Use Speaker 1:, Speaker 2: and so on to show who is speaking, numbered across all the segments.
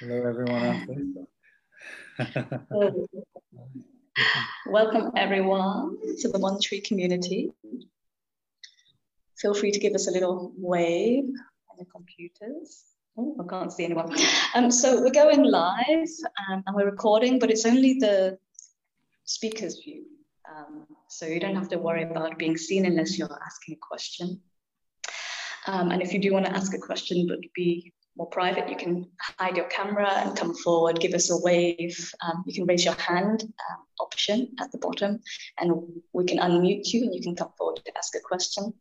Speaker 1: Hello, everyone.
Speaker 2: Welcome, everyone, to the One Tree community. Feel free to give us a little wave on the computers. Oh, I can't see anyone. Um, so we're going live um, and we're recording, but it's only the speaker's view. Um, so you don't have to worry about being seen unless you're asking a question. Um, and if you do want to ask a question but be more private, you can hide your camera and come forward, give us a wave. Um, you can raise your hand um, option at the bottom and we can unmute you and you can come forward to ask a question.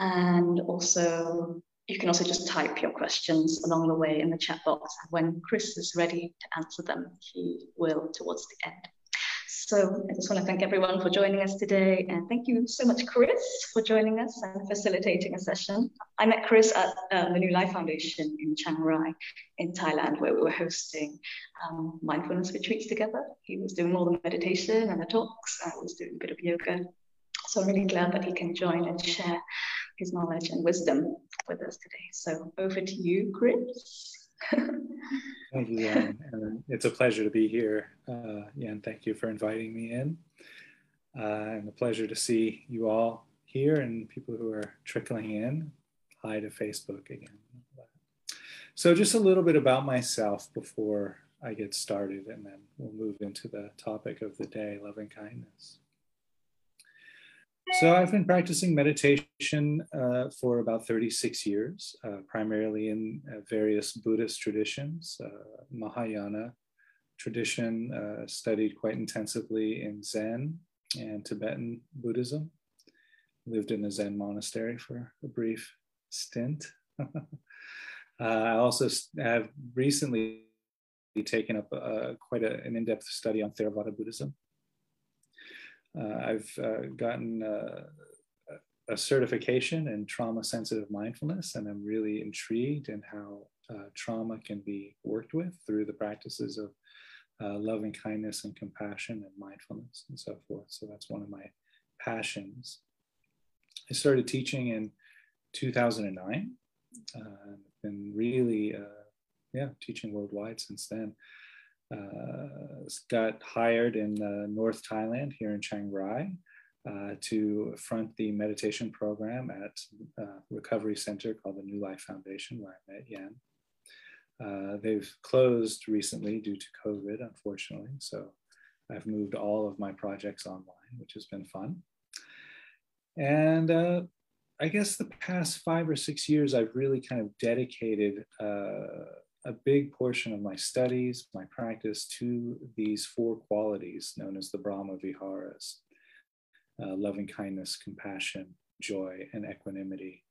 Speaker 2: And also, you can also just type your questions along the way in the chat box. When Chris is ready to answer them, he will towards the end. So I just want to thank everyone for joining us today. And thank you so much, Chris, for joining us and facilitating a session. I met Chris at um, the New Life Foundation in Chiang Rai in Thailand, where we were hosting um, mindfulness retreats together. He was doing all the meditation and the talks. I was doing a bit of yoga. So I'm really glad that he can join and share his knowledge and wisdom with us today. So over to you, Chris.
Speaker 1: Thank you, Jan. It's a pleasure to be here. Uh, Jan, thank you for inviting me in. Uh, and a pleasure to see you all here and people who are trickling in. Hi to Facebook again. So just a little bit about myself before I get started, and then we'll move into the topic of the day, loving kindness. So I've been practicing meditation uh, for about 36 years, uh, primarily in uh, various Buddhist traditions. Uh, Mahayana tradition uh, studied quite intensively in Zen and Tibetan Buddhism. Lived in a Zen monastery for a brief stint. Uh, I also have recently taken up quite a, an in-depth study on Theravada Buddhism I've uh, gotten uh, a certification in trauma sensitive mindfulness, and I'm really intrigued in how uh, trauma can be worked with through the practices of uh, loving kindness and compassion and mindfulness and so forth. So that's one of my passions. I started teaching in 2009. Uh, been really, yeah, teaching worldwide since then uh, got hired in uh, North Thailand here in Chiang Rai uh, to front the meditation program at recovery center called the New Life Foundation, where I met Yan. Uh, they've closed recently due to COVID, unfortunately. So I've moved all of my projects online, which has been fun. And uh, I guess the past five or six years, I've really kind of dedicated uh, a big portion of my studies, my practice to these four qualities known as the Brahma Viharas uh, loving kindness, compassion, joy, and equanimity.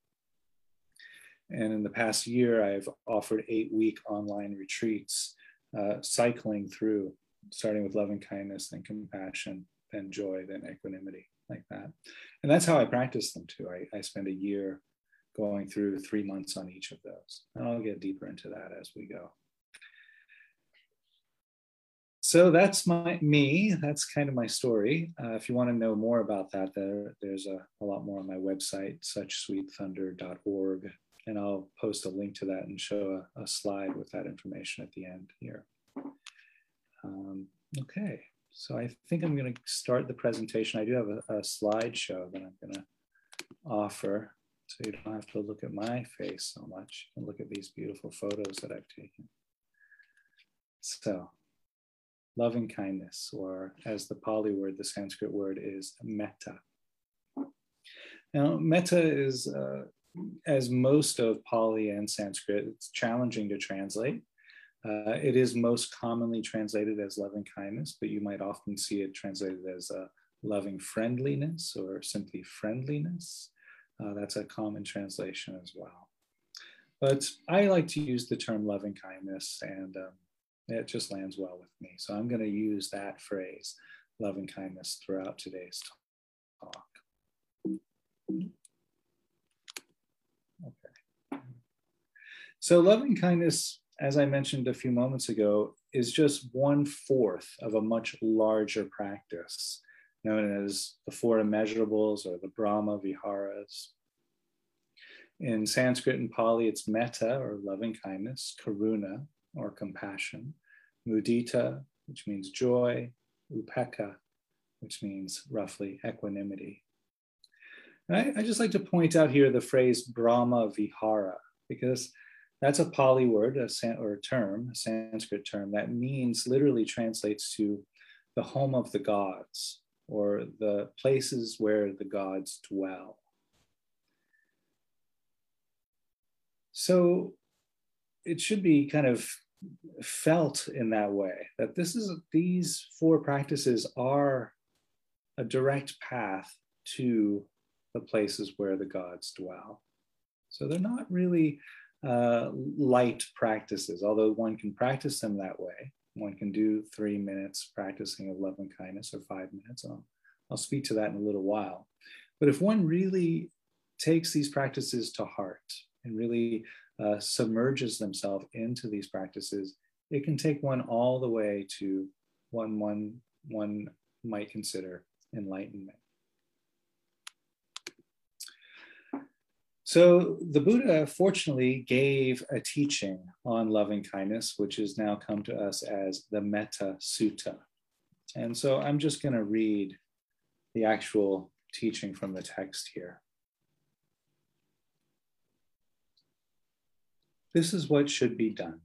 Speaker 1: And in the past year, I've offered eight week online retreats, uh, cycling through, starting with loving kindness, then compassion, then joy, then equanimity, like that. And that's how I practice them too. I, I spend a year going through three months on each of those. And I'll get deeper into that as we go. So that's my me. That's kind of my story. Uh, if you want to know more about that, there, there's a, a lot more on my website, suchsweetthunder.org. And I'll post a link to that and show a, a slide with that information at the end here. Um, okay, so I think I'm going to start the presentation. I do have a, a slideshow that I'm going to offer. So you don't have to look at my face so much and look at these beautiful photos that I've taken. So, loving kindness, or as the Pali word, the Sanskrit word is metta. Now, metta is, uh, as most of Pali and Sanskrit, it's challenging to translate. Uh, it is most commonly translated as loving kindness, but you might often see it translated as uh, loving friendliness or simply friendliness. Uh, that's a common translation as well. But I like to use the term loving kindness, and um, it just lands well with me. So I'm going to use that phrase, loving kindness, throughout today's talk. Okay. So loving kindness, as I mentioned a few moments ago, is just one fourth of a much larger practice known as the four immeasurables or the Brahma Viharas. In Sanskrit and Pali, it's metta or loving kindness, karuna or compassion, mudita, which means joy, upekkha, which means roughly equanimity. I, I just like to point out here the phrase Brahma Vihara, because that's a Pali word a san- or a term, a Sanskrit term that means literally translates to the home of the gods or the places where the gods dwell. So it should be kind of felt in that way that this is these four practices are a direct path to the places where the gods dwell. So they're not really uh, light practices, although one can practice them that way. One can do three minutes practicing of love and kindness or five minutes. I'll, I'll speak to that in a little while. But if one really takes these practices to heart and really uh, submerges themselves into these practices, it can take one all the way to one one one might consider enlightenment. So the Buddha fortunately gave a teaching on loving kindness, which has now come to us as the Metta Sutta. And so I'm just going to read the actual teaching from the text here. This is what should be done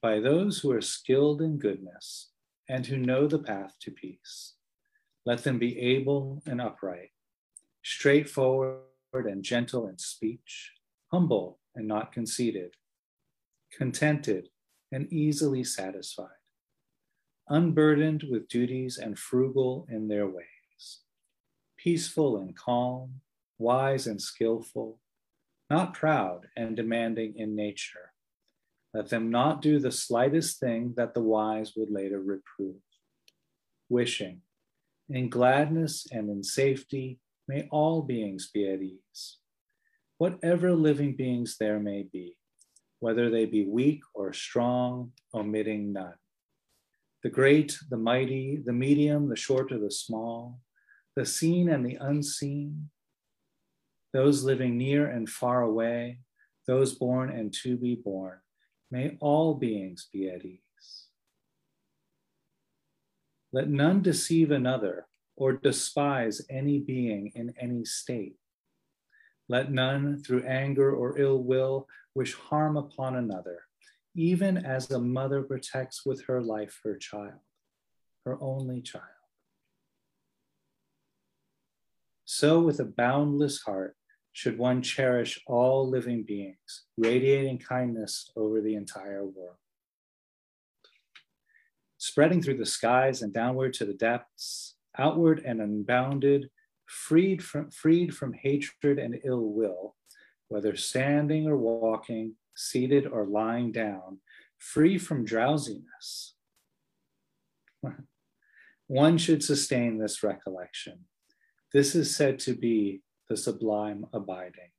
Speaker 1: by those who are skilled in goodness and who know the path to peace. Let them be able and upright, straightforward and gentle in speech, humble and not conceited, contented and easily satisfied, unburdened with duties and frugal in their ways, peaceful and calm, wise and skillful not proud and demanding in nature. Let them not do the slightest thing that the wise would later reprove. Wishing, in gladness and in safety, may all beings be at ease. Whatever living beings there may be, whether they be weak or strong, omitting none. The great, the mighty, the medium, the short or the small, the seen and the unseen, those living near and far away, those born and to be born, may all beings be at ease. Let none deceive another or despise any being in any state. Let none, through anger or ill will, wish harm upon another, even as a mother protects with her life her child, her only child. So, with a boundless heart, should one cherish all living beings, radiating kindness over the entire world. Spreading through the skies and downward to the depths, outward and unbounded, freed from, freed from hatred and ill will, whether standing or walking, seated or lying down, free from drowsiness. One should sustain this recollection this is said to be the sublime abiding.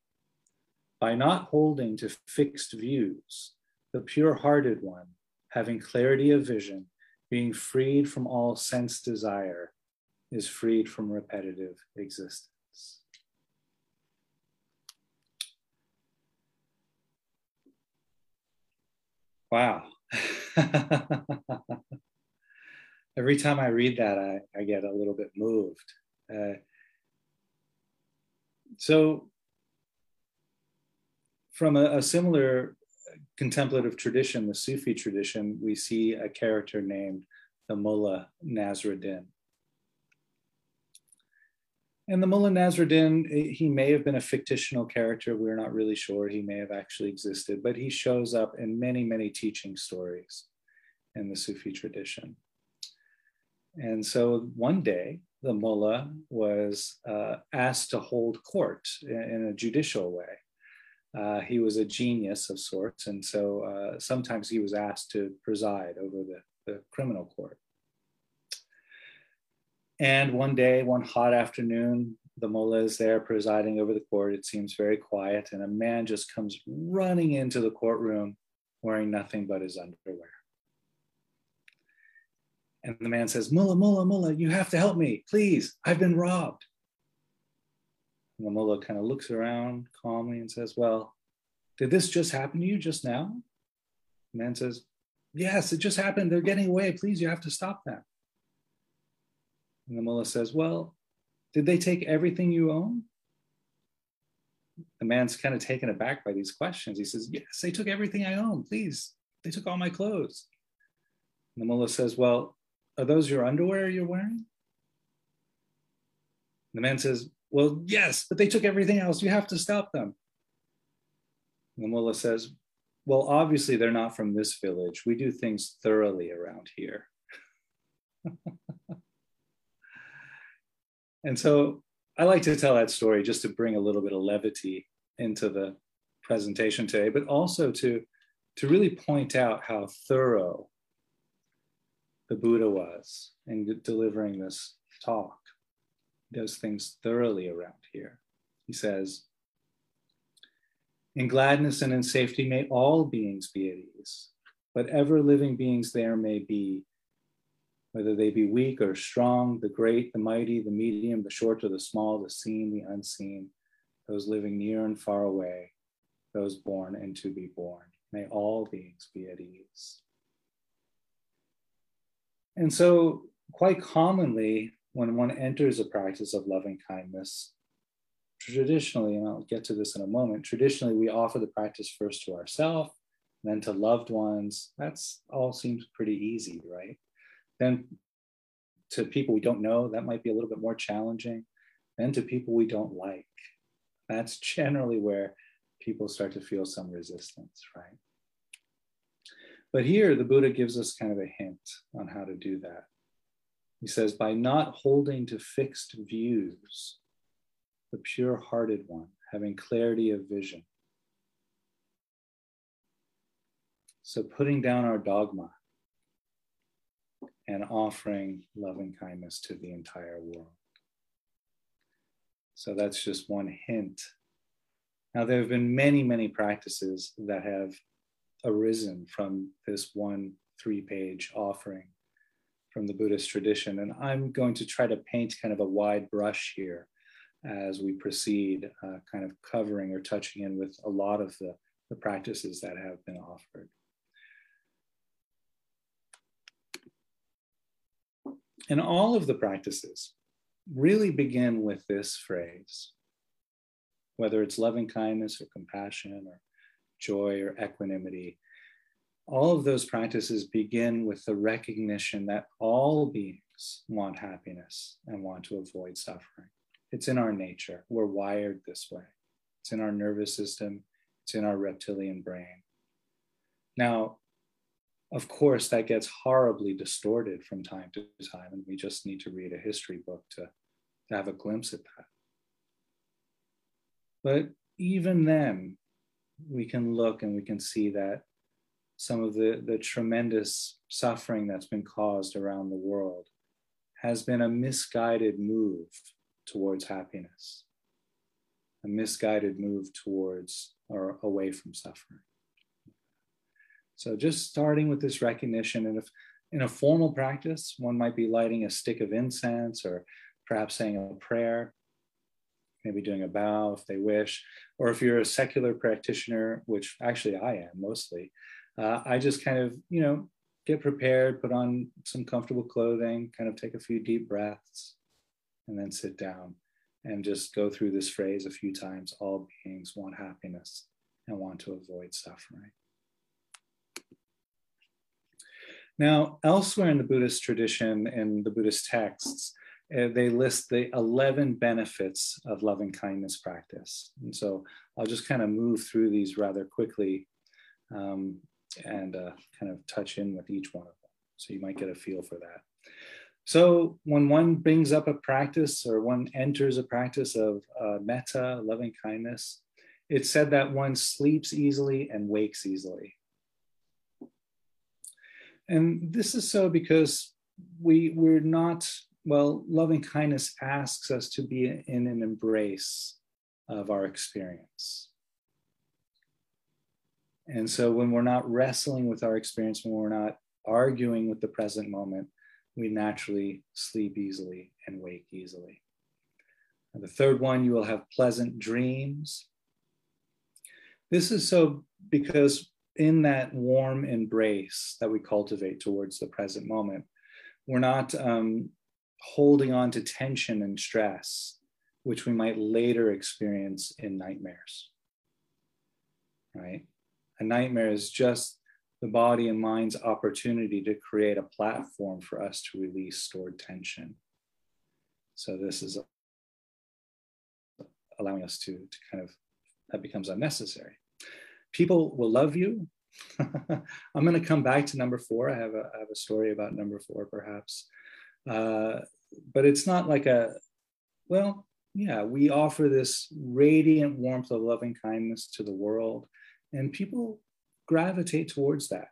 Speaker 1: By not holding to fixed views, the pure hearted one, having clarity of vision, being freed from all sense desire, is freed from repetitive existence. Wow. Every time I read that, I, I get a little bit moved. Uh, so from a, a, similar contemplative tradition, the Sufi tradition, we see a character named the Mullah Nasruddin. And the Mullah Nasruddin, he may have been a fictional character. We're not really sure. He may have actually existed, but he shows up in many, many teaching stories in the Sufi tradition. And so one day, the mullah was uh, asked to hold court in, in a judicial way. Uh, he was a genius of sorts, and so uh, sometimes he was asked to preside over the, the criminal court. And one day, one hot afternoon, the mullah is there presiding over the court. It seems very quiet, and a man just comes running into the courtroom wearing nothing but his underwear. And the man says, Mullah, Mullah, Mullah, you have to help me, please. I've been robbed. And the mullah kind of looks around calmly and says, Well, did this just happen to you just now? The man says, Yes, it just happened. They're getting away. Please, you have to stop them. And the mullah says, Well, did they take everything you own? The man's kind of taken aback by these questions. He says, Yes, they took everything I own. Please, they took all my clothes. And the mullah says, Well, are those your underwear you're wearing? The man says, Well, yes, but they took everything else. You have to stop them. And the mullah says, Well, obviously, they're not from this village. We do things thoroughly around here. and so I like to tell that story just to bring a little bit of levity into the presentation today, but also to, to really point out how thorough the Buddha was in delivering this talk. He does things thoroughly around here. He says, In gladness and in safety may all beings be at ease, whatever living beings there may be, whether they be weak or strong, the great, the mighty, the medium, the short or the small, the seen, the unseen, those living near and far away, those born and to be born. May all beings be at ease. And so, quite commonly, when one enters a practice of loving kindness, traditionally, and I'll get to this in a moment, traditionally we offer the practice first to ourselves, then to loved ones. That's all seems pretty easy, right? Then to people we don't know, that might be a little bit more challenging. Then to people we don't like. That's generally where people start to feel some resistance, right? But here, the Buddha gives us kind of a hint on how to do that. He says, by not holding to fixed views, the pure hearted one, having clarity of vision. So, putting down our dogma and offering loving kindness to the entire world. So, that's just one hint. Now, there have been many, many practices that have arisen from this one three page offering from the Buddhist tradition. And I'm going to try to paint kind of a wide brush here as we proceed, uh, kind of covering or touching in with a lot of the, the practices that have been offered. And all of the practices really begin with this phrase, whether it's loving kindness or compassion or joy or equanimity. All of those practices begin with the recognition that all beings want happiness and want to avoid suffering. It's in our nature. We're wired this way. It's in our nervous system, it's in our reptilian brain. Now, of course, that gets horribly distorted from time to time, and we just need to read a history book to, to have a glimpse at that. But even then, we can look and we can see that some of the, the tremendous suffering that's been caused around the world has been a misguided move towards happiness, a misguided move towards or away from suffering. So just starting with this recognition, and if in a formal practice, one might be lighting a stick of incense or perhaps saying a prayer maybe doing a bow if they wish, or if you're a secular practitioner, which actually I am mostly, uh, I just kind of, you know, get prepared, put on some comfortable clothing, kind of take a few deep breaths, and then sit down and just go through this phrase a few times. All beings want happiness and want to avoid suffering. Now, elsewhere in the Buddhist tradition, in the Buddhist texts, uh, they list the 11 benefits of loving kindness practice. And so I'll just kind of move through these rather quickly um, and uh, kind of touch in with each one of them. So you might get a feel for that. So when one brings up a practice or one enters a practice of uh, metta, loving kindness, it's said that one sleeps easily and wakes easily. And this is so because we, we're not well, loving kindness asks us to be in an embrace of our experience. And so when we're not wrestling with our experience, when we're not arguing with the present moment, we naturally sleep easily and wake easily. And the third one, you will have pleasant dreams. This is so because in that warm embrace that we cultivate towards the present moment. We're not um, holding on to tension and stress, which we might later experience in nightmares. Right? A nightmare is just the body and mind's opportunity to create a platform for us to release stored tension. So this is allowing us to, to kind of, that becomes unnecessary. People will love you. I'm going to come back to number four. I have a, I have a story about number four, perhaps. Uh, but it's not like a, well, yeah, we offer this radiant warmth of loving kindness to the world, and people gravitate towards that.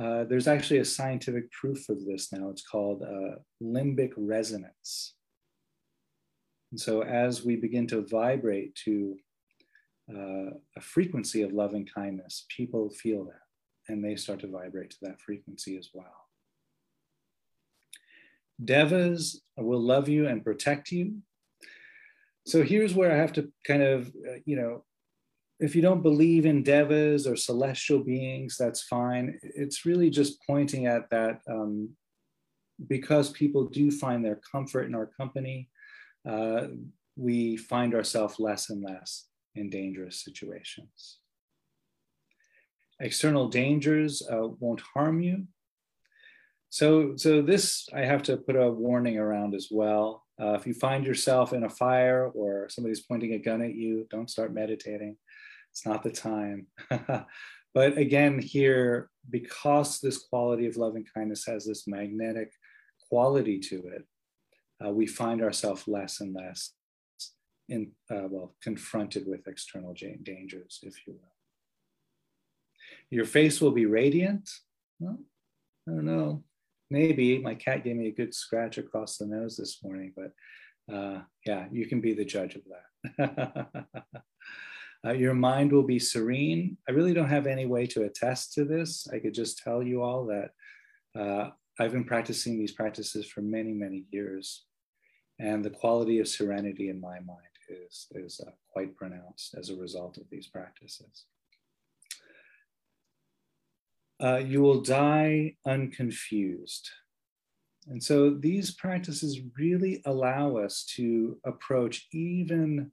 Speaker 1: Uh, there's actually a scientific proof of this now. It's called uh, limbic resonance. And so, as we begin to vibrate to uh, a frequency of loving kindness, people feel that and they start to vibrate to that frequency as well. Devas will love you and protect you. So here's where I have to kind of, uh, you know, if you don't believe in devas or celestial beings, that's fine. It's really just pointing at that um, because people do find their comfort in our company, uh, we find ourselves less and less in dangerous situations. External dangers uh, won't harm you. So, so this I have to put a warning around as well. Uh, if you find yourself in a fire or somebody's pointing a gun at you, don't start meditating. It's not the time. but again, here, because this quality of loving kindness has this magnetic quality to it, uh, we find ourselves less and less in uh, well confronted with external dangers, if you will. Your face will be radiant. Well, I don't know. Maybe my cat gave me a good scratch across the nose this morning, but uh, yeah, you can be the judge of that. uh, your mind will be serene. I really don't have any way to attest to this. I could just tell you all that uh, I've been practicing these practices for many, many years. And the quality of serenity in my mind is, is uh, quite pronounced as a result of these practices. Uh, you will die unconfused. And so these practices really allow us to approach even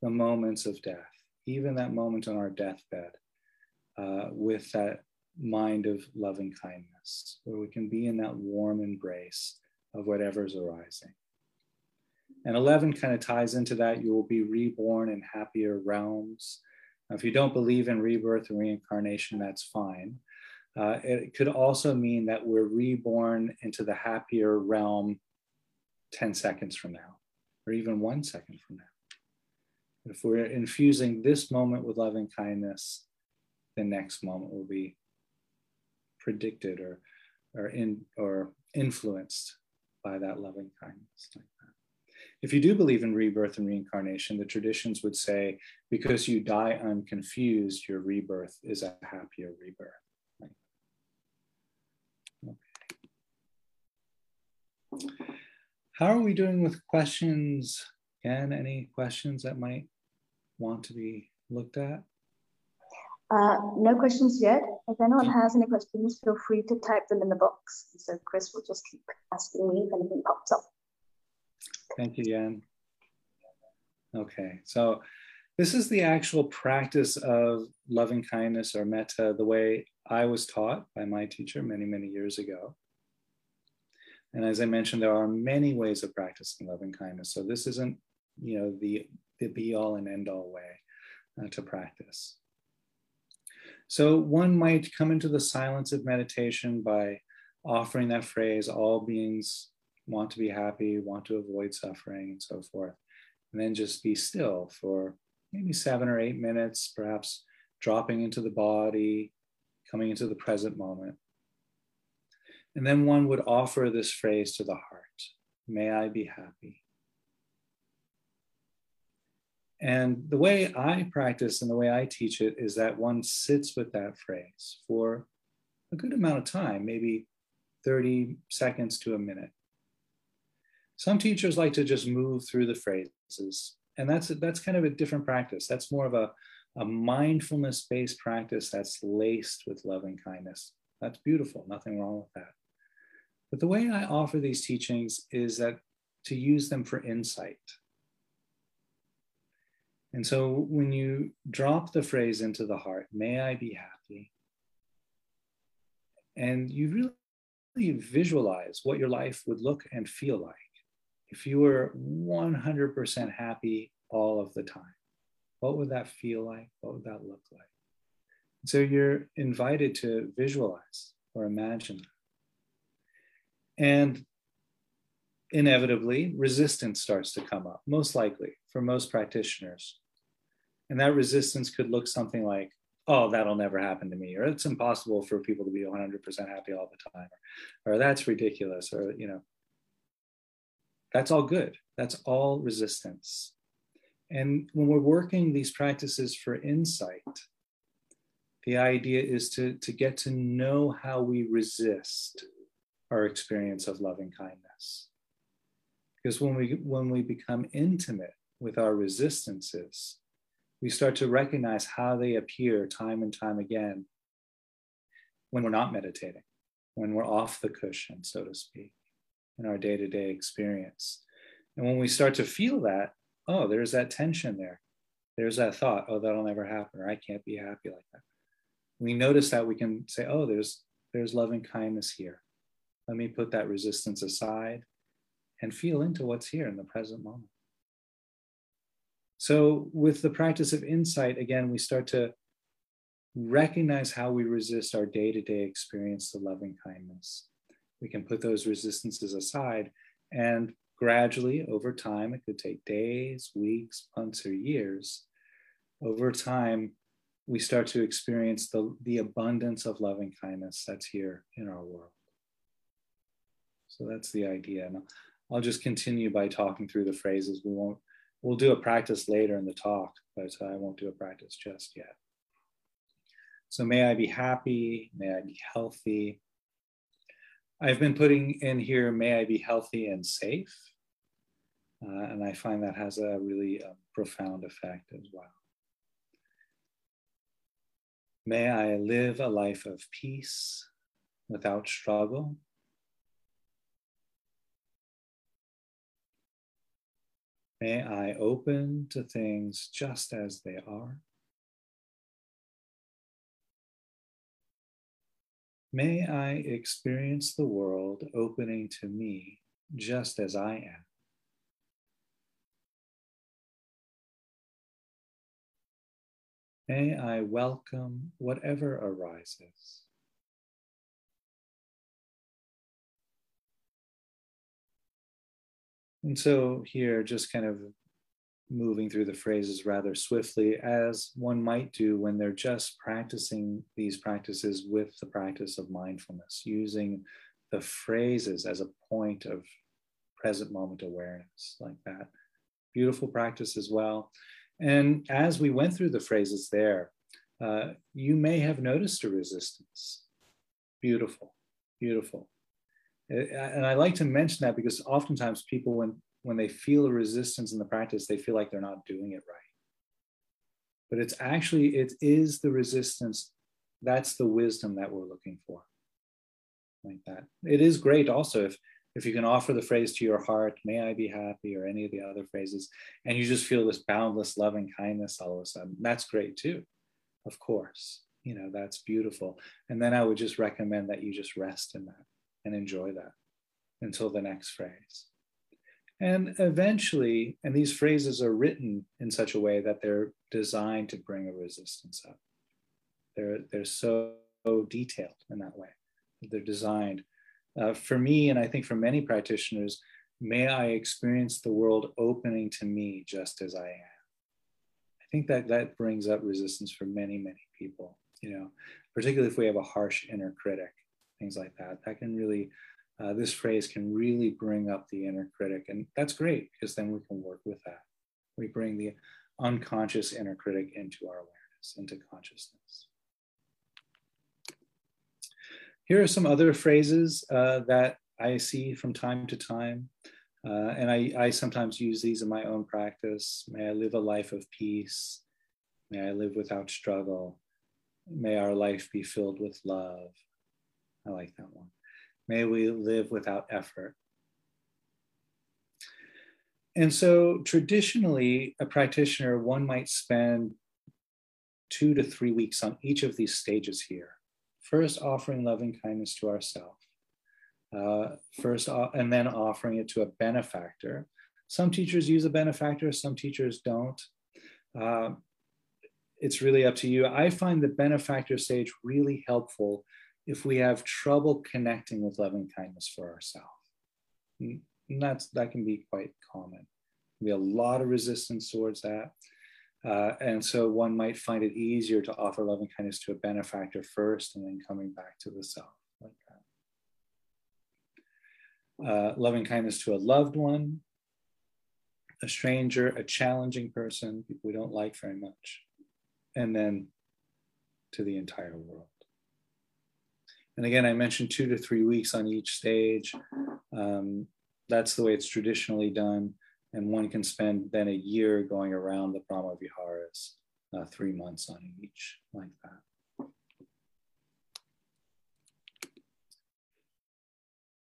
Speaker 1: the moments of death, even that moment on our deathbed, uh, with that mind of loving kindness, where we can be in that warm embrace of whatever's arising. And 11 kind of ties into that. You will be reborn in happier realms. Now, if you don't believe in rebirth and reincarnation, that's fine. Uh, it could also mean that we're reborn into the happier realm 10 seconds from now, or even one second from now. If we're infusing this moment with loving kindness, the next moment will be predicted or, or, in, or influenced by that loving kindness. If you do believe in rebirth and reincarnation, the traditions would say because you die unconfused, your rebirth is a happier rebirth. Okay. How are we doing with questions? Again, any questions that might want to be looked at?
Speaker 2: Uh, no questions yet. If anyone has any questions, feel free to type them in the box. So Chris will just keep asking me if anything pops up.
Speaker 1: Thank you, Jan. Okay, so this is the actual practice of loving kindness or metta, the way I was taught by my teacher many, many years ago. And as I mentioned, there are many ways of practicing loving kindness. So this isn't, you know, the, the be all and end all way uh, to practice. So one might come into the silence of meditation by offering that phrase, all beings want to be happy, want to avoid suffering, and so forth. And then just be still for maybe seven or eight minutes, perhaps dropping into the body, coming into the present moment. And then one would offer this phrase to the heart May I be happy. And the way I practice and the way I teach it is that one sits with that phrase for a good amount of time, maybe 30 seconds to a minute. Some teachers like to just move through the phrases, and that's that's kind of a different practice. That's more of a a mindfulness based practice that's laced with loving kindness. That's beautiful, nothing wrong with that. But the way I offer these teachings is that to use them for insight. And so when you drop the phrase into the heart, may I be happy, and you really visualize what your life would look and feel like if you were 100% happy all of the time. What would that feel like? What would that look like? So you're invited to visualize or imagine And inevitably, resistance starts to come up, most likely for most practitioners. And that resistance could look something like, oh, that'll never happen to me, or it's impossible for people to be 100% happy all the time, or, or that's ridiculous, or, you know, that's all good. That's all resistance. And when we're working these practices for insight, the idea is to, to get to know how we resist our experience of loving kindness. Because when we when we become intimate with our resistances, we start to recognize how they appear time and time again when we're not meditating, when we're off the cushion, so to speak, in our day to day experience. And when we start to feel that, oh, there's that tension there. There's that thought, oh, that'll never happen, or I can't be happy like that. We notice that we can say, oh, there's there's loving kindness here. Let me put that resistance aside and feel into what's here in the present moment. So, with the practice of insight, again, we start to recognize how we resist our day to day experience to loving kindness. We can put those resistances aside and gradually, over time, it could take days, weeks, months, or years. Over time, we start to experience the, the abundance of loving kindness that's here in our world. So that's the idea. And I'll just continue by talking through the phrases. We won't We'll do a practice later in the talk, but I won't do a practice just yet. So may I be happy, may I be healthy. I've been putting in here, may I be healthy and safe. Uh, and I find that has a really uh, profound effect as well. May I live a life of peace without struggle. May I open to things just as they are. May I experience the world opening to me just as I am. May I welcome whatever arises. And so here, just kind of moving through the phrases rather swiftly, as one might do when they're just practicing these practices with the practice of mindfulness, using the phrases as a point of present moment awareness, like that. Beautiful practice as well. And as we went through the phrases there, uh, you may have noticed a resistance. Beautiful, beautiful. Uh, and I like to mention that because oftentimes people, when when they feel a resistance in the practice, they feel like they're not doing it right. But it's actually it is the resistance. That's the wisdom that we're looking for. Like that. It is great also if if you can offer the phrase to your heart, may I be happy, or any of the other phrases, and you just feel this boundless loving kindness all of a sudden, that's great too, of course. You know, that's beautiful. And then I would just recommend that you just rest in that and enjoy that until the next phrase. And eventually, and these phrases are written in such a way that they're designed to bring a resistance up. They're, they're so detailed in that way. They're designed. Uh, for me, and I think for many practitioners, may I experience the world opening to me just as I am. I think that that brings up resistance for many, many people, you know, particularly if we have a harsh inner critic things like that. That can really, uh, this phrase can really bring up the inner critic. And that's great because then we can work with that. We bring the unconscious inner critic into our awareness, into consciousness. Here are some other phrases uh, that I see from time to time. Uh, and I, I sometimes use these in my own practice. May I live a life of peace. May I live without struggle. May our life be filled with love. I like that one. May we live without effort. And so, traditionally, a practitioner, one might spend two to three weeks on each of these stages here. First, offering loving kindness to ourselves. Uh, first, and then offering it to a benefactor. Some teachers use a benefactor, some teachers don't. Uh, it's really up to you. I find the benefactor stage really helpful if we have trouble connecting with loving kindness for ourselves. And that's that can be quite common. We have a lot of resistance towards that. Uh, and so one might find it easier to offer loving kindness to a benefactor first and then coming back to the self like that. Uh, loving kindness to a loved one, a stranger, a challenging person, we don't like very much, and then to the entire world. And again, I mentioned two to three weeks on each stage. Um, that's the way it's traditionally done. And one can spend then a year going around the Brahma Viharas, uh, three months on each, like that.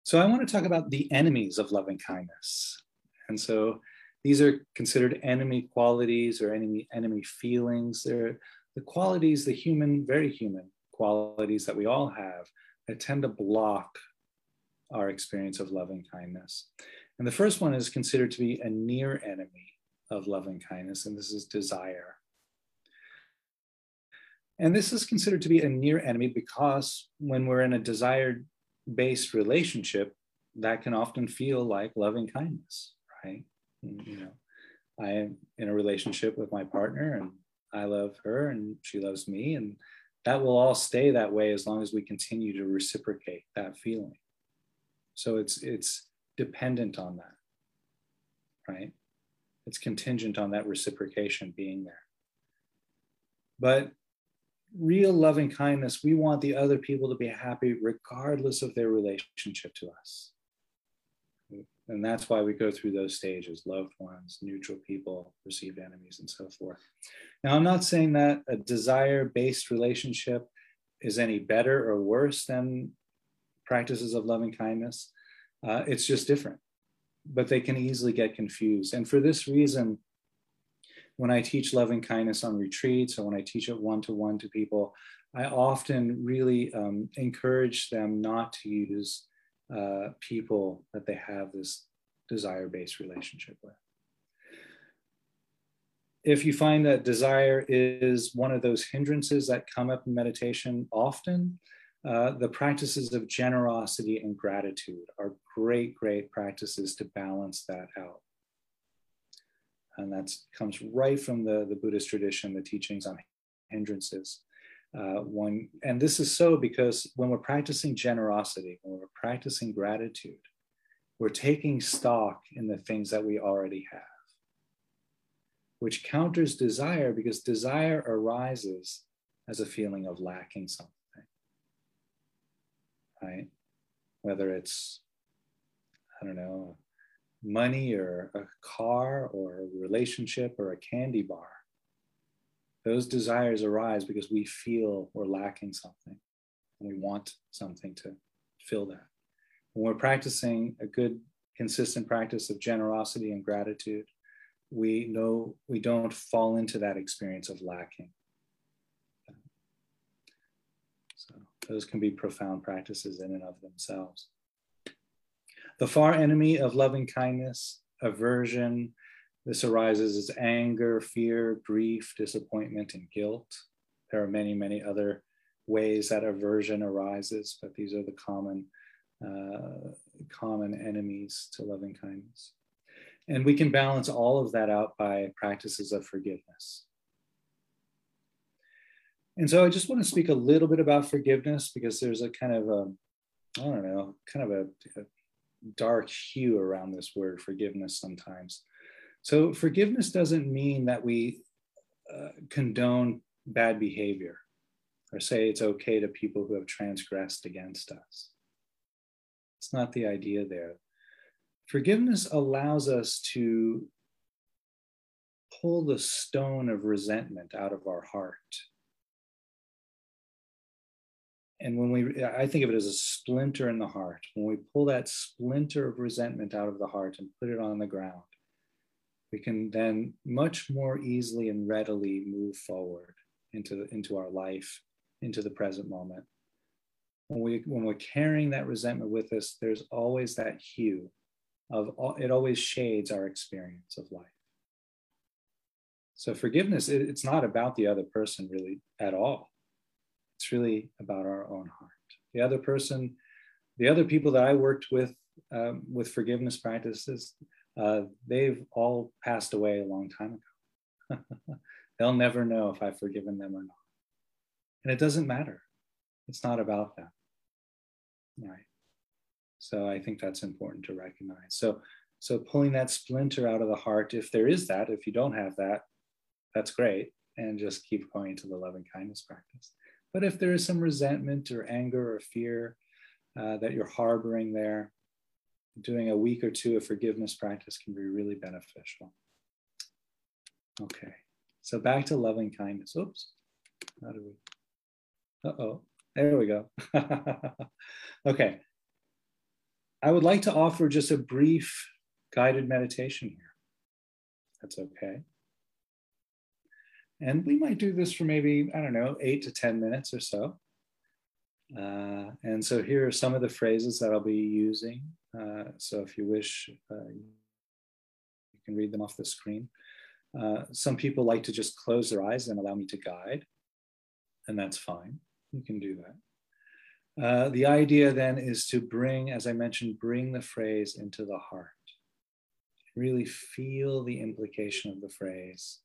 Speaker 1: So I want to talk about the enemies of loving kindness. And so these are considered enemy qualities or enemy enemy feelings. They're the qualities, the human, very human qualities that we all have that tend to block our experience of loving kindness. And the first one is considered to be a near enemy of loving kindness, and this is desire. And this is considered to be a near enemy because when we're in a desire based relationship, that can often feel like loving kindness, right? Mm, you know, I am in a relationship with my partner and I love her and she loves me. And that will all stay that way as long as we continue to reciprocate that feeling. So it's it's dependent on that, right? It's contingent on that reciprocation being there. But real loving kindness, we want the other people to be happy regardless of their relationship to us. And that's why we go through those stages loved ones, neutral people, perceived enemies, and so forth. Now, I'm not saying that a desire based relationship is any better or worse than practices of loving kindness. Uh, it's just different, but they can easily get confused. And for this reason, when I teach loving kindness on retreats or when I teach it one to one to people, I often really um, encourage them not to use uh, people that they have this desire based relationship with. If you find that desire is one of those hindrances that come up in meditation often, uh, the practices of generosity and gratitude are great, great practices to balance that out. And that comes right from the, the Buddhist tradition, the teachings on hindrances uh, one and this is so because when we're practicing generosity when we're practicing gratitude we're taking stock in the things that we already have which counters desire because desire arises as a feeling of lacking something right? Whether it's i don't know money or a car or a relationship or a candy bar those desires arise because we feel we're lacking something and we want something to fill that. When we're practicing a good, consistent practice of generosity and gratitude, we know we don't fall into that experience of lacking. So those can be profound practices in and of themselves. The far enemy of loving kindness, aversion, this arises as anger, fear, grief, disappointment, and guilt. There are many, many other ways that aversion arises, but these are the common, uh, common enemies to loving kindness. And we can balance all of that out by practices of forgiveness. And so I just want to speak a little bit about forgiveness because there's a kind of a, I don't know, kind of a, a dark hue around this word forgiveness sometimes. So forgiveness doesn't mean that we uh, condone bad behavior or say it's okay to people who have transgressed against us. It's not the idea there. Forgiveness allows us to pull the stone of resentment out of our heart. And when we, I think of it as a splinter in the heart. When we pull that splinter of resentment out of the heart and put it on the ground, we can then much more easily and readily move forward into, into our life, into the present moment. When, we, when we're carrying that resentment with us, there's always that hue of, it always shades our experience of life. So forgiveness, it's not about the other person really at all. It's really about our own heart. The other person, the other people that I worked with um, with forgiveness practices, uh, they've all passed away a long time ago. They'll never know if I've forgiven them or not. And it doesn't matter. It's not about that. Right. So I think that's important to recognize. So so pulling that splinter out of the heart, if there is that, if you don't have that, that's great. And just keep going to the loving kindness practice. But if there is some resentment or anger or fear uh, that you're harboring there, doing a week or two of forgiveness practice can be really beneficial. Okay, so back to loving kindness. Oops, how do we? Uh oh, there we go. okay, I would like to offer just a brief guided meditation here. That's okay. And we might do this for maybe, I don't know, eight to 10 minutes or so. Uh, and so here are some of the phrases that I'll be using. Uh, so if you wish, uh, you can read them off the screen. Uh, some people like to just close their eyes and allow me to guide, and that's fine. You can do that. Uh, the idea then is to bring, as I mentioned, bring the phrase into the heart. Really feel the implication of the phrase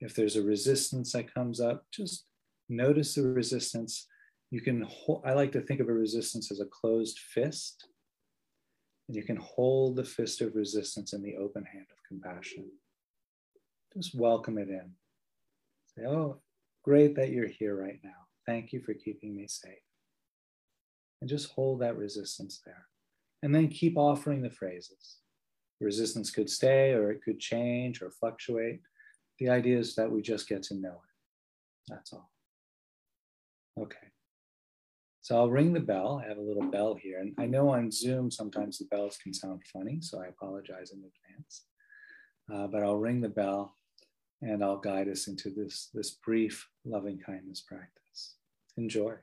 Speaker 1: if there's a resistance that comes up, just notice the resistance. You can, hold, I like to think of a resistance as a closed fist. And you can hold the fist of resistance in the open hand of compassion. Just welcome it in. Say, oh, great that you're here right now. Thank you for keeping me safe. And just hold that resistance there. And then keep offering the phrases. Resistance could stay or it could change or fluctuate. The idea is that we just get to know it. That's all. Okay. So I'll ring the bell. I have a little bell here. And I know on Zoom sometimes the bells can sound funny, so I apologize in advance. Uh, but I'll ring the bell and I'll guide us into this, this brief loving kindness practice. Enjoy.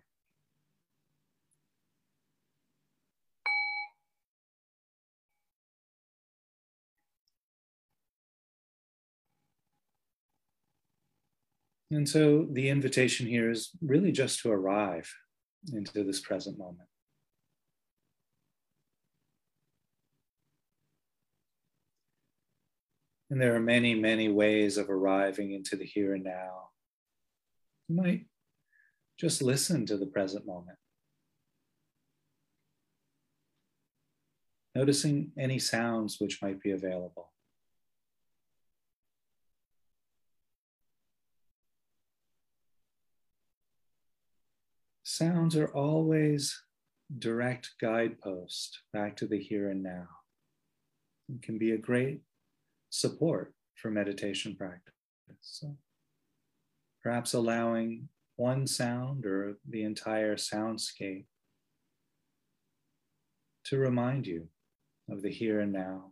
Speaker 1: And so the invitation here is really just to arrive into this present moment. And there are many, many ways of arriving into the here and now. You might just listen to the present moment. Noticing any sounds which might be available. Sounds are always direct guidepost back to the here and now. It can be a great support for meditation practice. So perhaps allowing one sound or the entire soundscape to remind you of the here and now.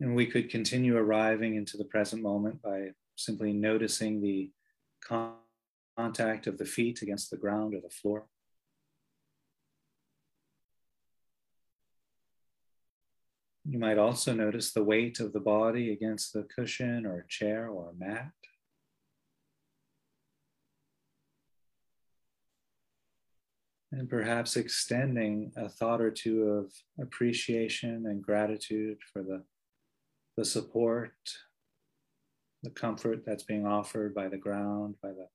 Speaker 1: And we could continue arriving into the present moment by simply noticing the contact of the feet against the ground or the floor. You might also notice the weight of the body against the cushion or chair or mat. And perhaps extending a thought or two of appreciation and gratitude for the the support, the comfort that's being offered by the ground, by the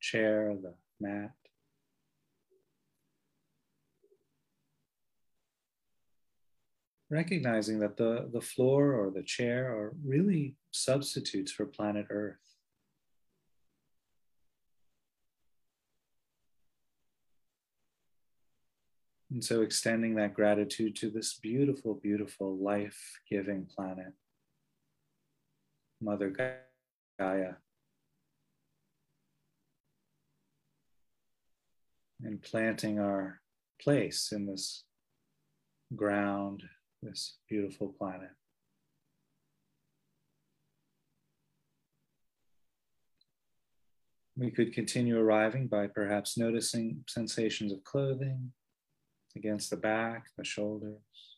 Speaker 1: chair, the mat. Recognizing that the, the floor or the chair are really substitutes for planet Earth. And so extending that gratitude to this beautiful, beautiful life giving planet, Mother Gaia. And planting our place in this ground, this beautiful planet. We could continue arriving by perhaps noticing sensations of clothing against the back, the shoulders.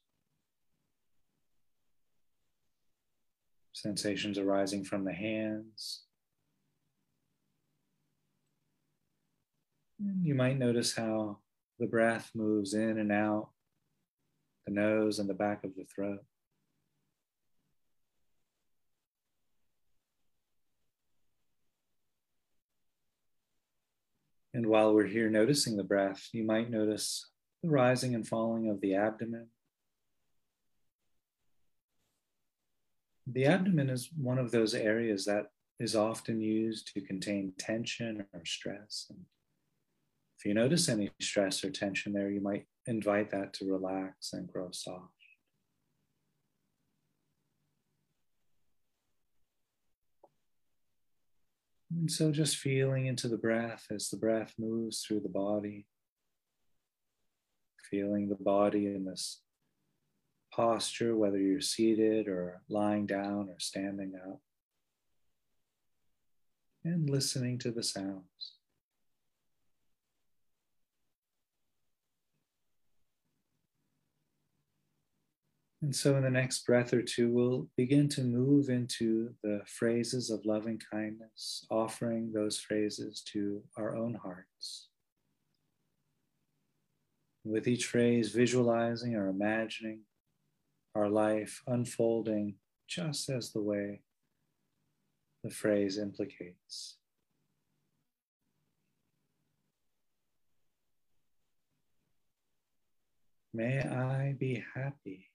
Speaker 1: Sensations arising from the hands. You might notice how the breath moves in and out the nose and the back of the throat. And while we're here noticing the breath, you might notice the rising and falling of the abdomen. The abdomen is one of those areas that is often used to contain tension or stress. And if you notice any stress or tension there, you might invite that to relax and grow soft. And so just feeling into the breath as the breath moves through the body, feeling the body in this posture, whether you're seated or lying down or standing up, and listening to the sounds. And so, in the next breath or two, we'll begin to move into the phrases of loving kindness, offering those phrases to our own hearts. With each phrase, visualizing or imagining our life unfolding just as the way the phrase implicates. May I be happy.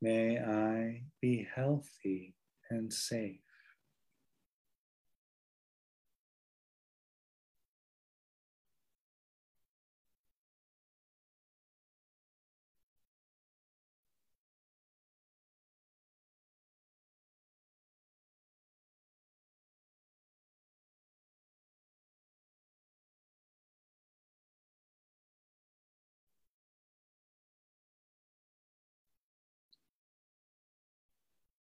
Speaker 1: May I be healthy and safe.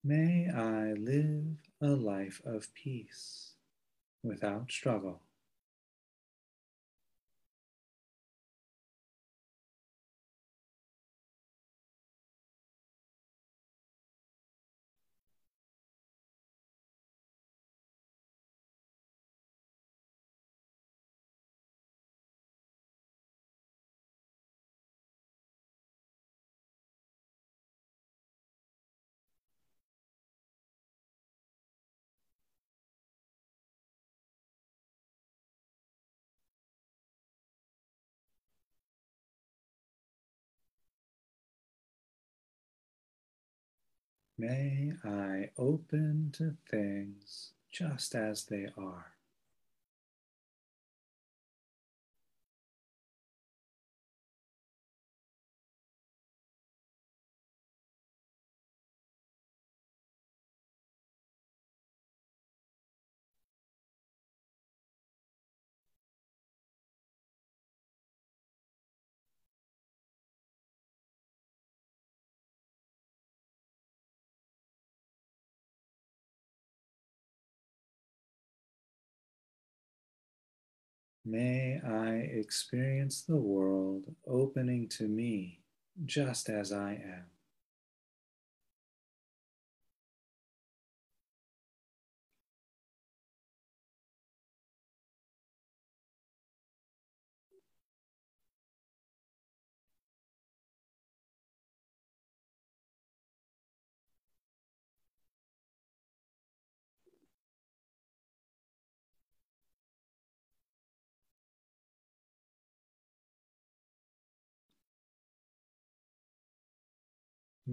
Speaker 1: May I live a life of peace without struggle. May I open to things just as they are. May I experience the world opening to me just as I am.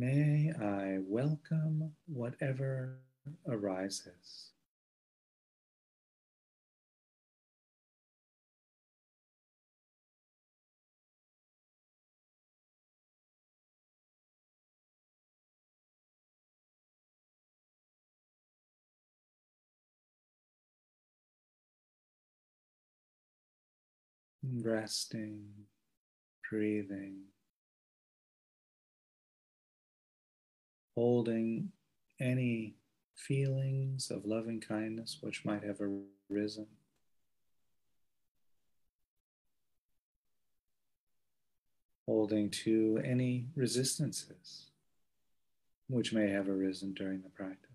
Speaker 1: May I welcome whatever arises. resting, breathing, holding any feelings of loving kindness which might have arisen. Holding to any resistances which may have arisen during the practice.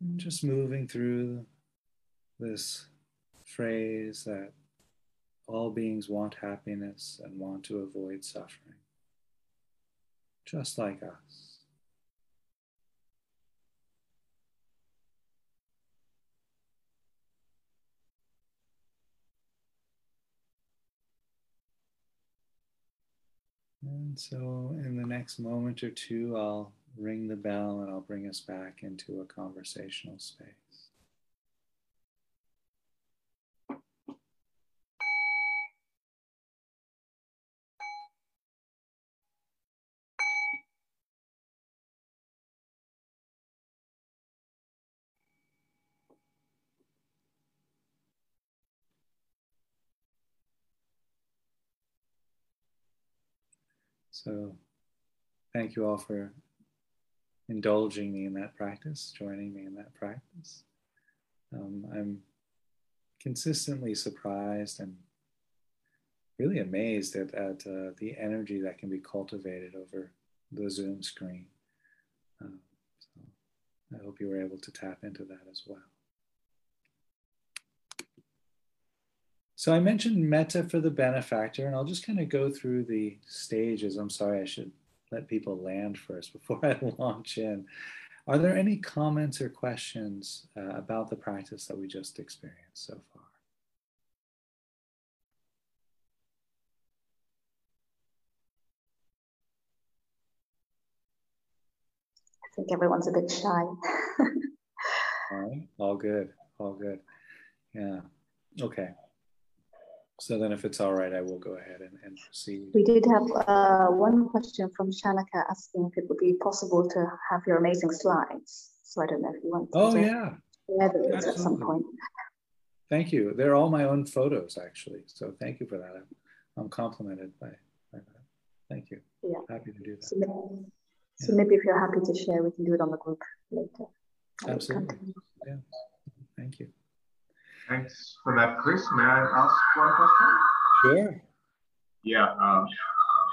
Speaker 1: And just moving through this phrase that all beings want happiness and want to avoid suffering, just like us. And so, in the next moment or two, I'll ring the bell and I'll bring us back into a conversational space. So, thank you all for indulging me in that practice, joining me in that practice. Um, I'm consistently surprised and really amazed at, at uh, the energy that can be cultivated over the Zoom screen. Um, so I hope you were able to tap into that as well. So I mentioned metta for the benefactor, and I'll just kind of go through the stages. I'm sorry, I should let people land first before I launch in. Are there any comments or questions uh, about the practice that we just experienced so far?
Speaker 2: I think everyone's a bit shy.
Speaker 1: all right, all good, all good. Yeah, okay. So then if it's all right, I will go ahead and, and proceed.
Speaker 2: We did have uh, one question from Shanaka asking if it would be possible to have your amazing slides. So I don't know if you want
Speaker 1: oh,
Speaker 2: to
Speaker 1: yeah.
Speaker 2: share those at some point.
Speaker 1: Thank you. They're all my own photos, actually. So thank you for that. I'm, I'm complimented by, by that. Thank you.
Speaker 2: Yeah.
Speaker 1: Happy to do that.
Speaker 2: So, maybe, so maybe if you're happy to share, we can do it on the group later.
Speaker 1: Absolutely. Yeah. Thank you.
Speaker 3: Thanks for that, Chris. May I ask one question?
Speaker 1: Sure.
Speaker 3: Yeah, um,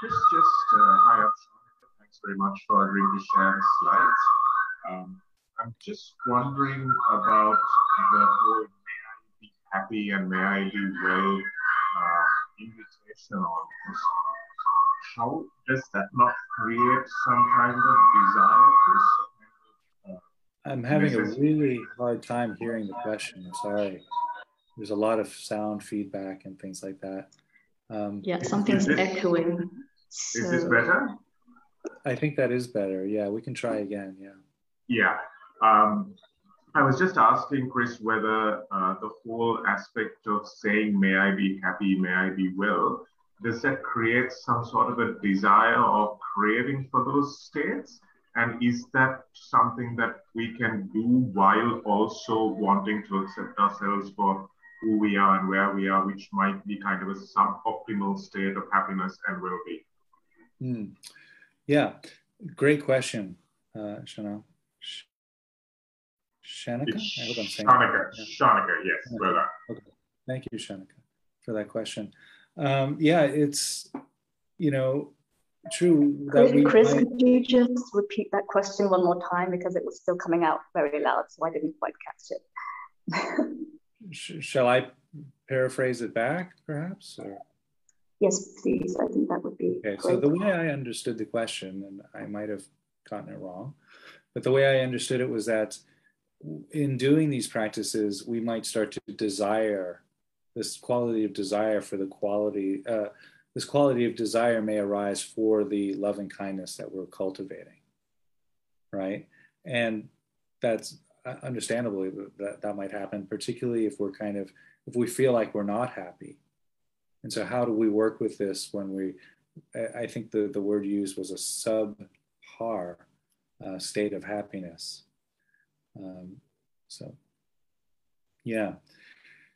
Speaker 3: just, just uh, hi, Thanks very much for agreeing to share the slides. Um, I'm just wondering about the whole may I be happy and may I do well uh, invitation on this. How does that not create some kind of desire, Chris?
Speaker 1: Uh, I'm having a really hard time hearing the question. I'm sorry there's a lot of sound feedback and things like that.
Speaker 2: Um, yeah, something's this, echoing.
Speaker 3: So. Is this better?
Speaker 1: I think that is better. Yeah, we can try again. Yeah.
Speaker 3: Yeah. Um, I was just asking Chris whether uh, the whole aspect of saying, may I be happy, may I be well, does that create some sort of a desire or craving for those states? And is that something that we can do while also wanting to accept ourselves for who we are and where we are, which might be kind of a suboptimal state of happiness and well-being?
Speaker 1: Mm. Yeah, great question, uh, Shana. Shanika? I hope I'm saying
Speaker 3: Shanika, yeah. Shanika, yes, well done.
Speaker 1: Okay. Thank you, Shanika, for that question. Um, yeah, it's, you know, true
Speaker 2: that we Chris, might... could you just repeat that question one more time because it was still coming out very loud, so I didn't quite catch it.
Speaker 1: sh- shall I paraphrase it back, perhaps? Or?
Speaker 2: Yes, please. I think that would be.
Speaker 1: Okay, great. so the way I understood the question, and I might have gotten it wrong, but the way I understood it was that in doing these practices, we might start to desire this quality of desire for the quality, uh, this quality of desire may arise for the loving kindness that we're cultivating, right? And that's understandably that that might happen, particularly if we're kind of if we feel like we're not happy. And so, how do we work with this when we? I think the the word used was a subpar uh, state of happiness. Um, so, yeah.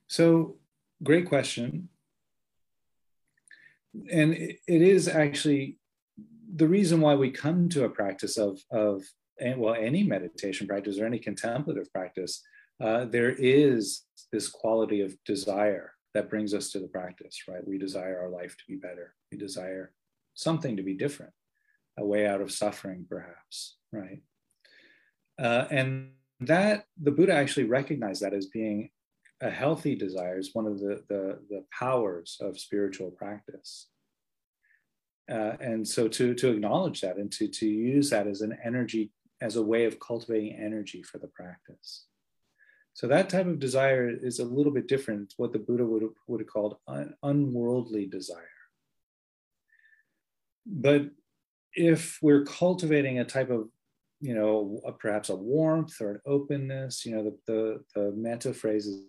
Speaker 1: So, great question. And it, it is actually the reason why we come to a practice of, of well, any meditation practice or any contemplative practice, uh, there is this quality of desire that brings us to the practice, right? We desire our life to be better. We desire something to be different, a way out of suffering, perhaps, right? Uh, and that the Buddha actually recognized that as being a healthy desire is one of the, the, the powers of spiritual practice. Uh, and so to, to acknowledge that and to, to use that as an energy, as a way of cultivating energy for the practice. So that type of desire is a little bit different, what the Buddha would have, would have called un, unworldly desire. But if we're cultivating a type of you know, a, perhaps a warmth or an openness. You know, the, the, the metta phrases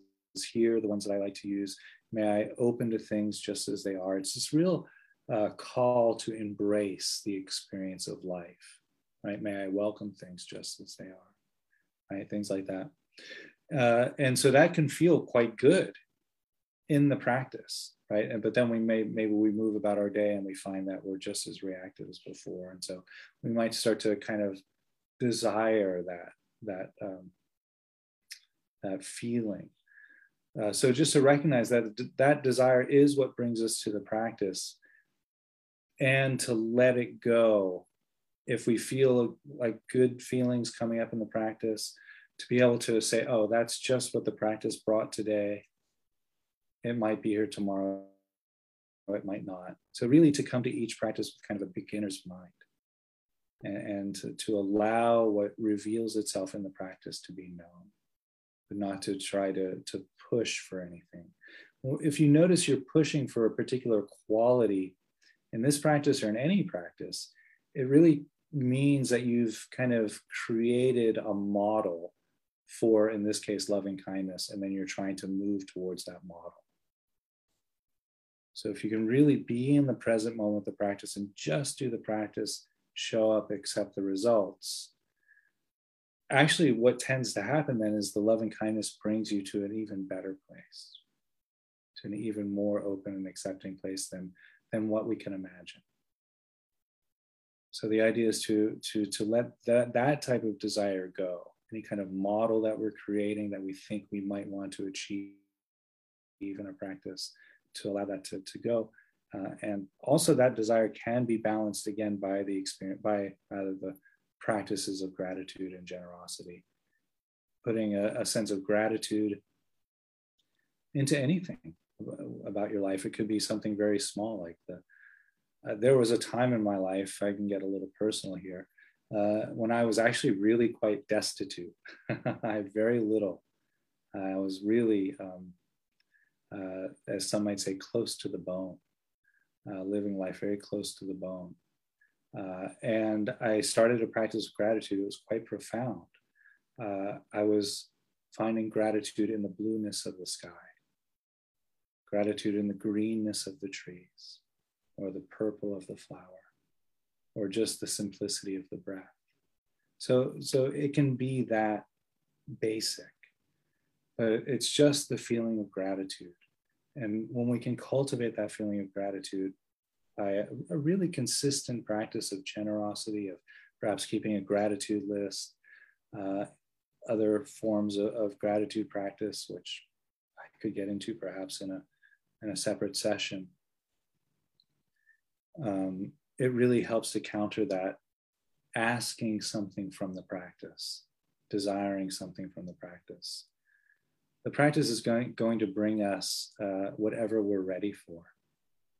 Speaker 1: here, the ones that I like to use, may I open to things just as they are. It's this real uh, call to embrace the experience of life, right? May I welcome things just as they are, right? Things like that. Uh, and so that can feel quite good in the practice, right? And, but then we may maybe we move about our day and we find that we're just as reactive as before, and so we might start to kind of desire that that um, that feeling. Uh, so just to recognize that that desire is what brings us to the practice, and to let it go. If we feel like good feelings coming up in the practice, to be able to say, "Oh, that's just what the practice brought today." It might be here tomorrow. It might not. So really, to come to each practice with kind of a beginner's mind and, and to, to allow what reveals itself in the practice to be known, but not to try to, to push for anything. If you notice you're pushing for a particular quality in this practice or in any practice, it really means that you've kind of created a model for, in this case, loving kindness, and then you're trying to move towards that model. So if you can really be in the present moment, of the practice, and just do the practice show up, accept the results. Actually, what tends to happen then is the loving kindness brings you to an even better place, to an even more open and accepting place than, than what we can imagine. So the idea is to, to, to let that, that type of desire go, any kind of model that we're creating that we think we might want to achieve in a practice, to allow that to, to go uh, and also that desire can be balanced again by the experience, by rather the practices of gratitude and generosity. Putting a, a sense of gratitude into anything about your life. It could be something very small like the, uh, there was a time in my life, I can get a little personal here, uh, when I was actually really quite destitute. I had very little. I was really, um, uh, as some might say, close to the bone uh, living life very close to the bone. Uh, and I started a practice of gratitude. It was quite profound. Uh, I was finding gratitude in the blueness of the sky, gratitude in the greenness of the trees, or the purple of the flower, or just the simplicity of the breath. So, so it can be that basic, but it's just the feeling of gratitude and when we can cultivate that feeling of gratitude by a, a really consistent practice of generosity, of perhaps keeping a gratitude list, uh, other forms of, of, gratitude practice, which I could get into perhaps in a, in a separate session. Um, it really helps to counter that asking something from the practice, desiring something from the practice the practice is going, going to bring us uh, whatever we're ready for.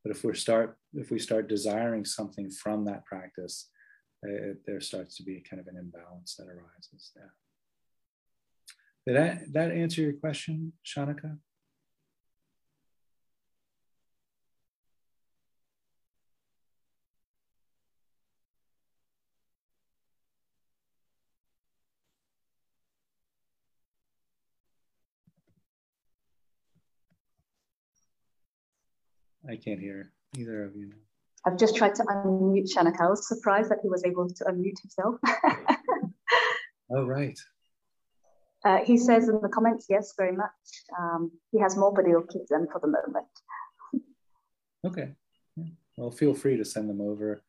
Speaker 1: But if we start if we start desiring something from that practice, uh, there starts to be kind of an imbalance that arises there. Did that, that answer your question, Shanika? I can't hear either of you.
Speaker 2: I've just tried to unmute Shanaka. I was surprised that he was able to unmute himself.
Speaker 1: oh, right.
Speaker 2: Uh, he says in the comments, yes, very much. Um, he has more, but he'll keep them for the moment.
Speaker 1: okay. Well, feel free to send them over.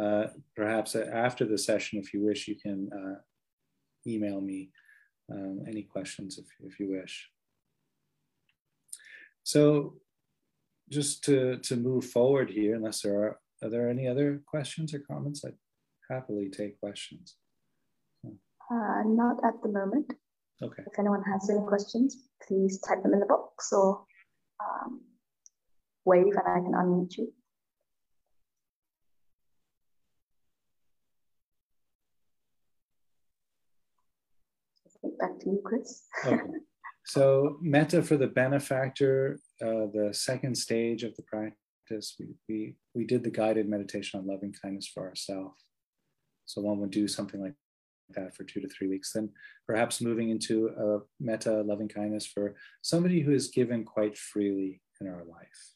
Speaker 1: Uh, perhaps after the session, if you wish, you can uh, email me um, any questions if, if you wish. So just to, to move forward here, unless there are, are there any other questions or comments? I'd happily take questions.
Speaker 2: Uh, not at the moment.
Speaker 1: Okay.
Speaker 2: If anyone has any questions, please type them in the box or um, wave and I can unmute you. Back to you, Chris.
Speaker 1: okay. So metta for the benefactor, uh, the second stage of the practice, we, we, we did the guided meditation on loving kindness for ourselves. So one would do something like that for two to three weeks. Then perhaps moving into a metta loving kindness for somebody who is given quite freely in our life,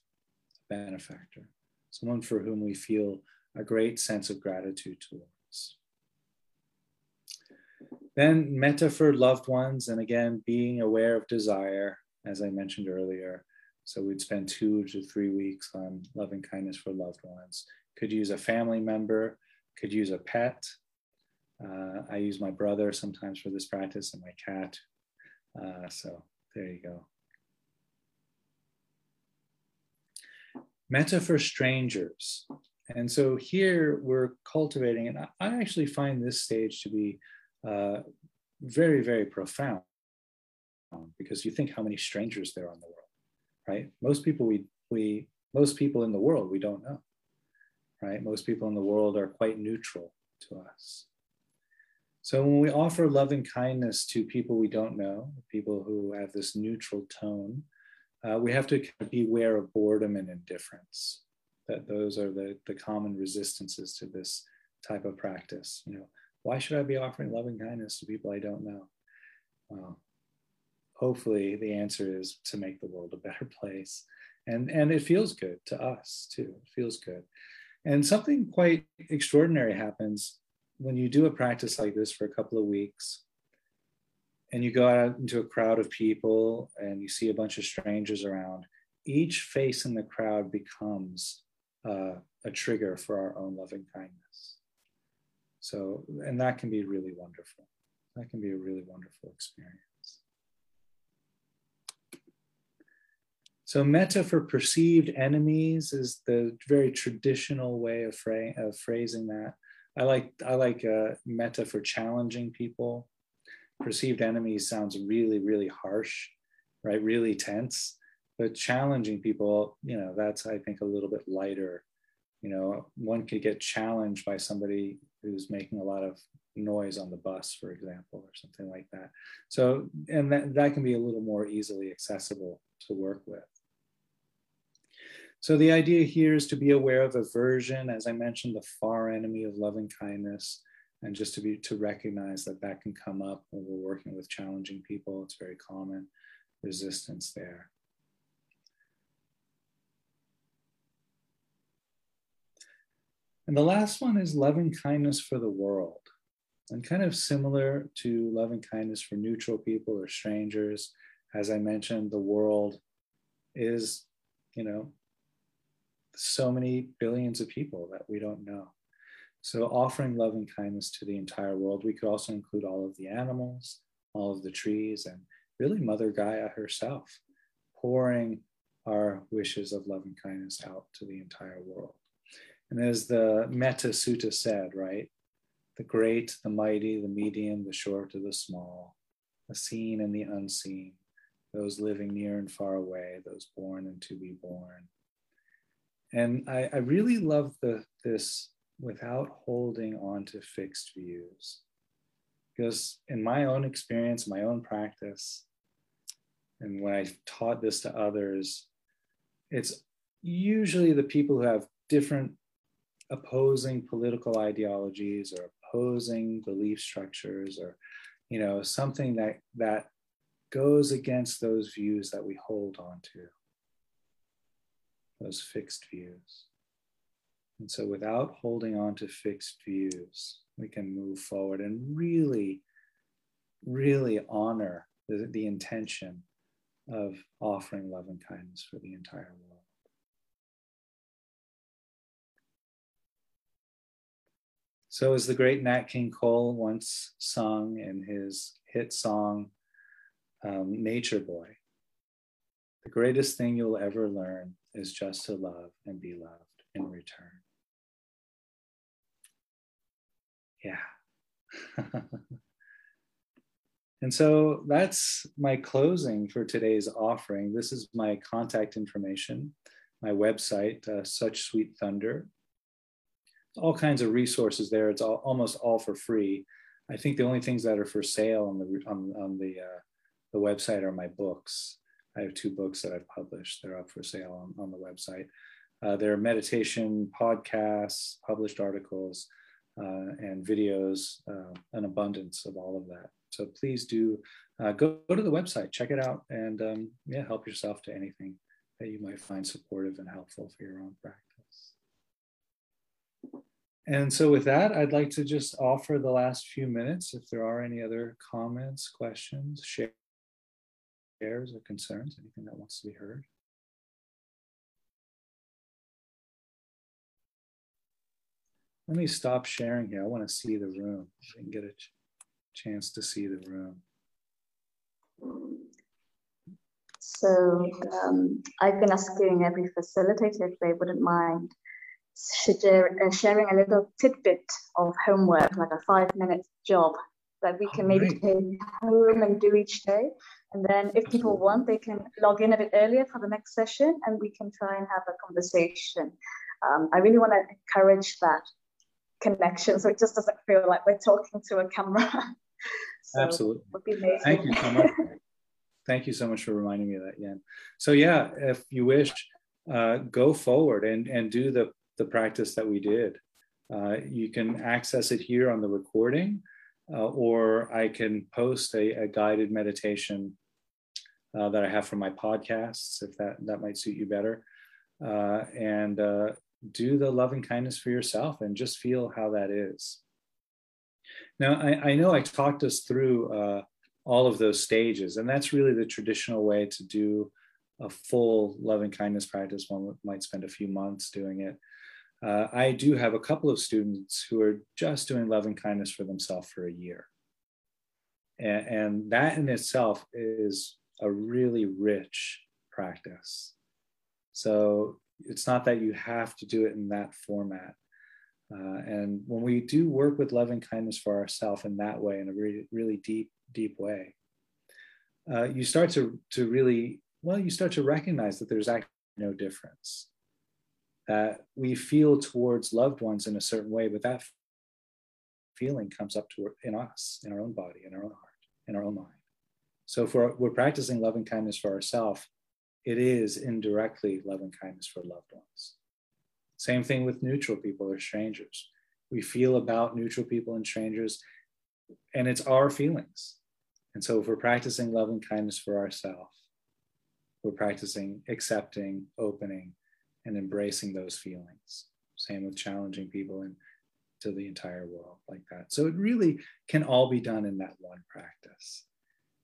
Speaker 1: a benefactor, someone for whom we feel a great sense of gratitude towards. Then metta for loved ones, and again, being aware of desire, as I mentioned earlier. So we'd spend two to three weeks on loving kindness for loved ones. Could use a family member, could use a pet. Uh, I use my brother sometimes for this practice and my cat. Uh, so there you go. Metta for strangers. And so here we're cultivating, and I actually find this stage to be uh, very, very profound because you think how many strangers there are in the world, right? Most people we we most people in the world we don't know, right? Most people in the world are quite neutral to us. So when we offer loving kindness to people we don't know, people who have this neutral tone, uh, we have to be aware of boredom and indifference. That those are the, the common resistances to this type of practice. You know, why should I be offering loving kindness to people I don't know? Hopefully the answer is to make the world a better place. And, and it feels good to us too. It feels good. And something quite extraordinary happens when you do a practice like this for a couple of weeks and you go out into a crowd of people and you see a bunch of strangers around. Each face in the crowd becomes uh, a trigger for our own loving kindness. So, and that can be really wonderful. That can be a really wonderful experience. So, metta for perceived enemies is the very traditional way of, fra- of phrasing that. I like I like uh, metta for challenging people. Perceived enemies sounds really really harsh, right? Really tense. But challenging people, you know, that's I think a little bit lighter. You know, one could get challenged by somebody who's making a lot of noise on the bus, for example, or something like that. So, and that, that can be a little more easily accessible to work with. So the idea here is to be aware of aversion, as I mentioned, the far enemy of loving kindness, and just to be to recognize that that can come up when we're working with challenging people. It's very common resistance there. And the last one is loving kindness for the world. And kind of similar to loving kindness for neutral people or strangers, as I mentioned, the world is, you know, so many billions of people that we don't know. So, offering love and kindness to the entire world, we could also include all of the animals, all of the trees, and really Mother Gaia herself, pouring our wishes of love and kindness out to the entire world. And as the Metta Sutta said, right? The great, the mighty, the medium, the short, or the small, the seen and the unseen, those living near and far away, those born and to be born. And I, I really love the, this without holding on to fixed views. Because in my own experience, my own practice, and when I've taught this to others, it's usually the people who have different opposing political ideologies or opposing belief structures or you know something that that goes against those views that we hold on to those fixed views. And so, without holding on to fixed views, we can move forward and really, really honor the, the intention of offering love and kindness for the entire world. So, as the great Nat King Cole once sung in his hit song, um, Nature Boy, the greatest thing you'll ever learn is just to love and be loved in return. Yeah. and so that's my closing for today's offering. This is my contact information, my website, uh, Such Sweet Thunder. All kinds of resources there. It's all, almost all for free. I think the only things that are for sale on the on, on the uh, the website are my books. I have two books that I've published. They're up for sale on, on the website. Uh, there are meditation podcasts, published articles, uh, and videos, uh, an abundance of all of that. So please do uh, go, go to the website, check it out, and um, yeah, help yourself to anything that you might find supportive and helpful for your own practice. And so, with that, I'd like to just offer the last few minutes if there are any other comments, questions, shares, or concerns, anything that wants to be heard. Let me stop sharing here. I want to see the room. I can get a ch chance to see the room.
Speaker 2: So um, I've been asking every facilitator if they wouldn't mind uh, sharing a little tidbit of homework, like a five minute job that we can maybe right. take home and do each day. And then if people want, they can log in a bit earlier for the next session and we can try and have a conversation. Um, I really want to encourage that connection. So it just doesn't feel like we're talking to a camera.
Speaker 1: so Absolutely. Thank you so much. Thank you so much for reminding me of that, Yen. So yeah, if you wish, uh, go forward and, and do the, the practice that we did. Uh, you can access it here on the recording, uh, or I can post a, a guided meditation uh, that I have from my podcasts, if that, that might suit you better. Uh, and uh, do the loving kindness for yourself and just feel how that is. Now, I, I know I talked us through uh, all of those stages, and that's really the traditional way to do a full loving kindness practice. One might spend a few months doing it. Uh, I do have a couple of students who are just doing loving kindness for themselves for a year. And, and that in itself is a really rich practice. So it's not that you have to do it in that format. Uh, and when we do work with loving kindness for ourselves in that way, in a really, really deep, deep way, uh, you start to, to really, well, you start to recognize that there's actually no difference. That we feel towards loved ones in a certain way, but that feeling comes up to in us, in our own body, in our own heart, in our own mind. So if we're, we're practicing loving kindness for ourselves, it is indirectly loving kindness for loved ones. Same thing with neutral people or strangers. We feel about neutral people and strangers, and it's our feelings. And so, if we're practicing loving kindness for ourselves, we're practicing accepting, opening, and embracing those feelings. Same with challenging people and to the entire world like that. So, it really can all be done in that one practice.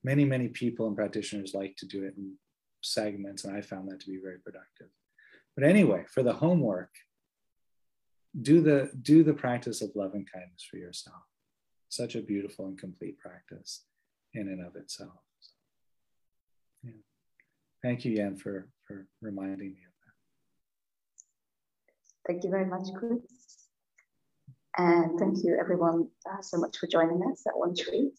Speaker 1: Many, many people and practitioners like to do it in segments, and I found that to be very productive. But anyway, for the homework, do the do the practice of love and kindness for yourself. Such a beautiful and complete practice in and of itself. So, yeah. Thank you, Yen, for, for reminding me.
Speaker 2: Thank you very much, Chris. And thank you, everyone, uh, so much for joining us at One Tree.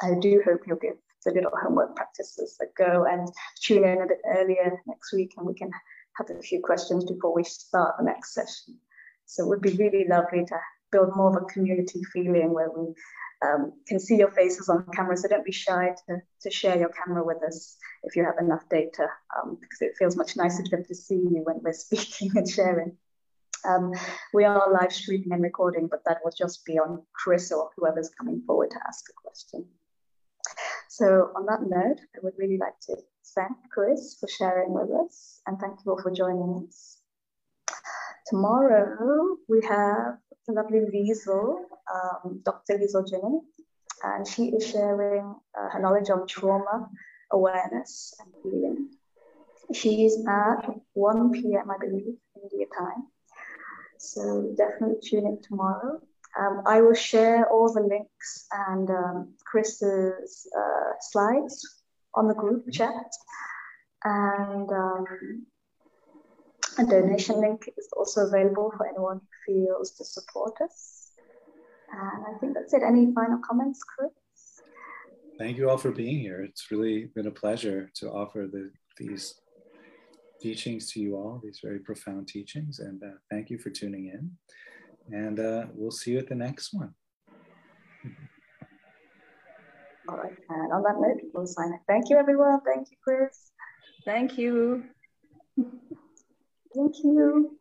Speaker 2: I do hope you'll give the little homework practices that go and tune in a bit earlier next week and we can have a few questions before we start the next session. So it would be really lovely to build more of a community feeling where we um, can see your faces on camera. So don't be shy to, to share your camera with us if you have enough data, um, because it feels much nicer to be able to see you when we're speaking and sharing. Um, we are live streaming and recording, but that will just be on Chris or whoever's coming forward to ask a question. So on that note, I would really like to thank Chris for sharing with us and thank you all for joining us. Tomorrow we have the lovely Liesl, um, Dr. Liesl Jinnen, and she is sharing uh, her knowledge on trauma awareness and healing. She's at 1 p.m., I believe, India time. So definitely tune in tomorrow. Um, I will share all the links and um, Chris's uh, slides on the group chat. And um, a donation link is also available for anyone who feels to support us. And I think that's it. Any final comments, Chris?
Speaker 1: Thank you all for being here. It's really been a pleasure to offer the, these teachings to you all, these very profound teachings. And uh, thank you for tuning in. And uh, we'll see you at the next one.
Speaker 2: All right. And on that note, we'll sign it. Thank you, everyone. Thank you, Chris.
Speaker 4: Thank you.
Speaker 2: Thank you.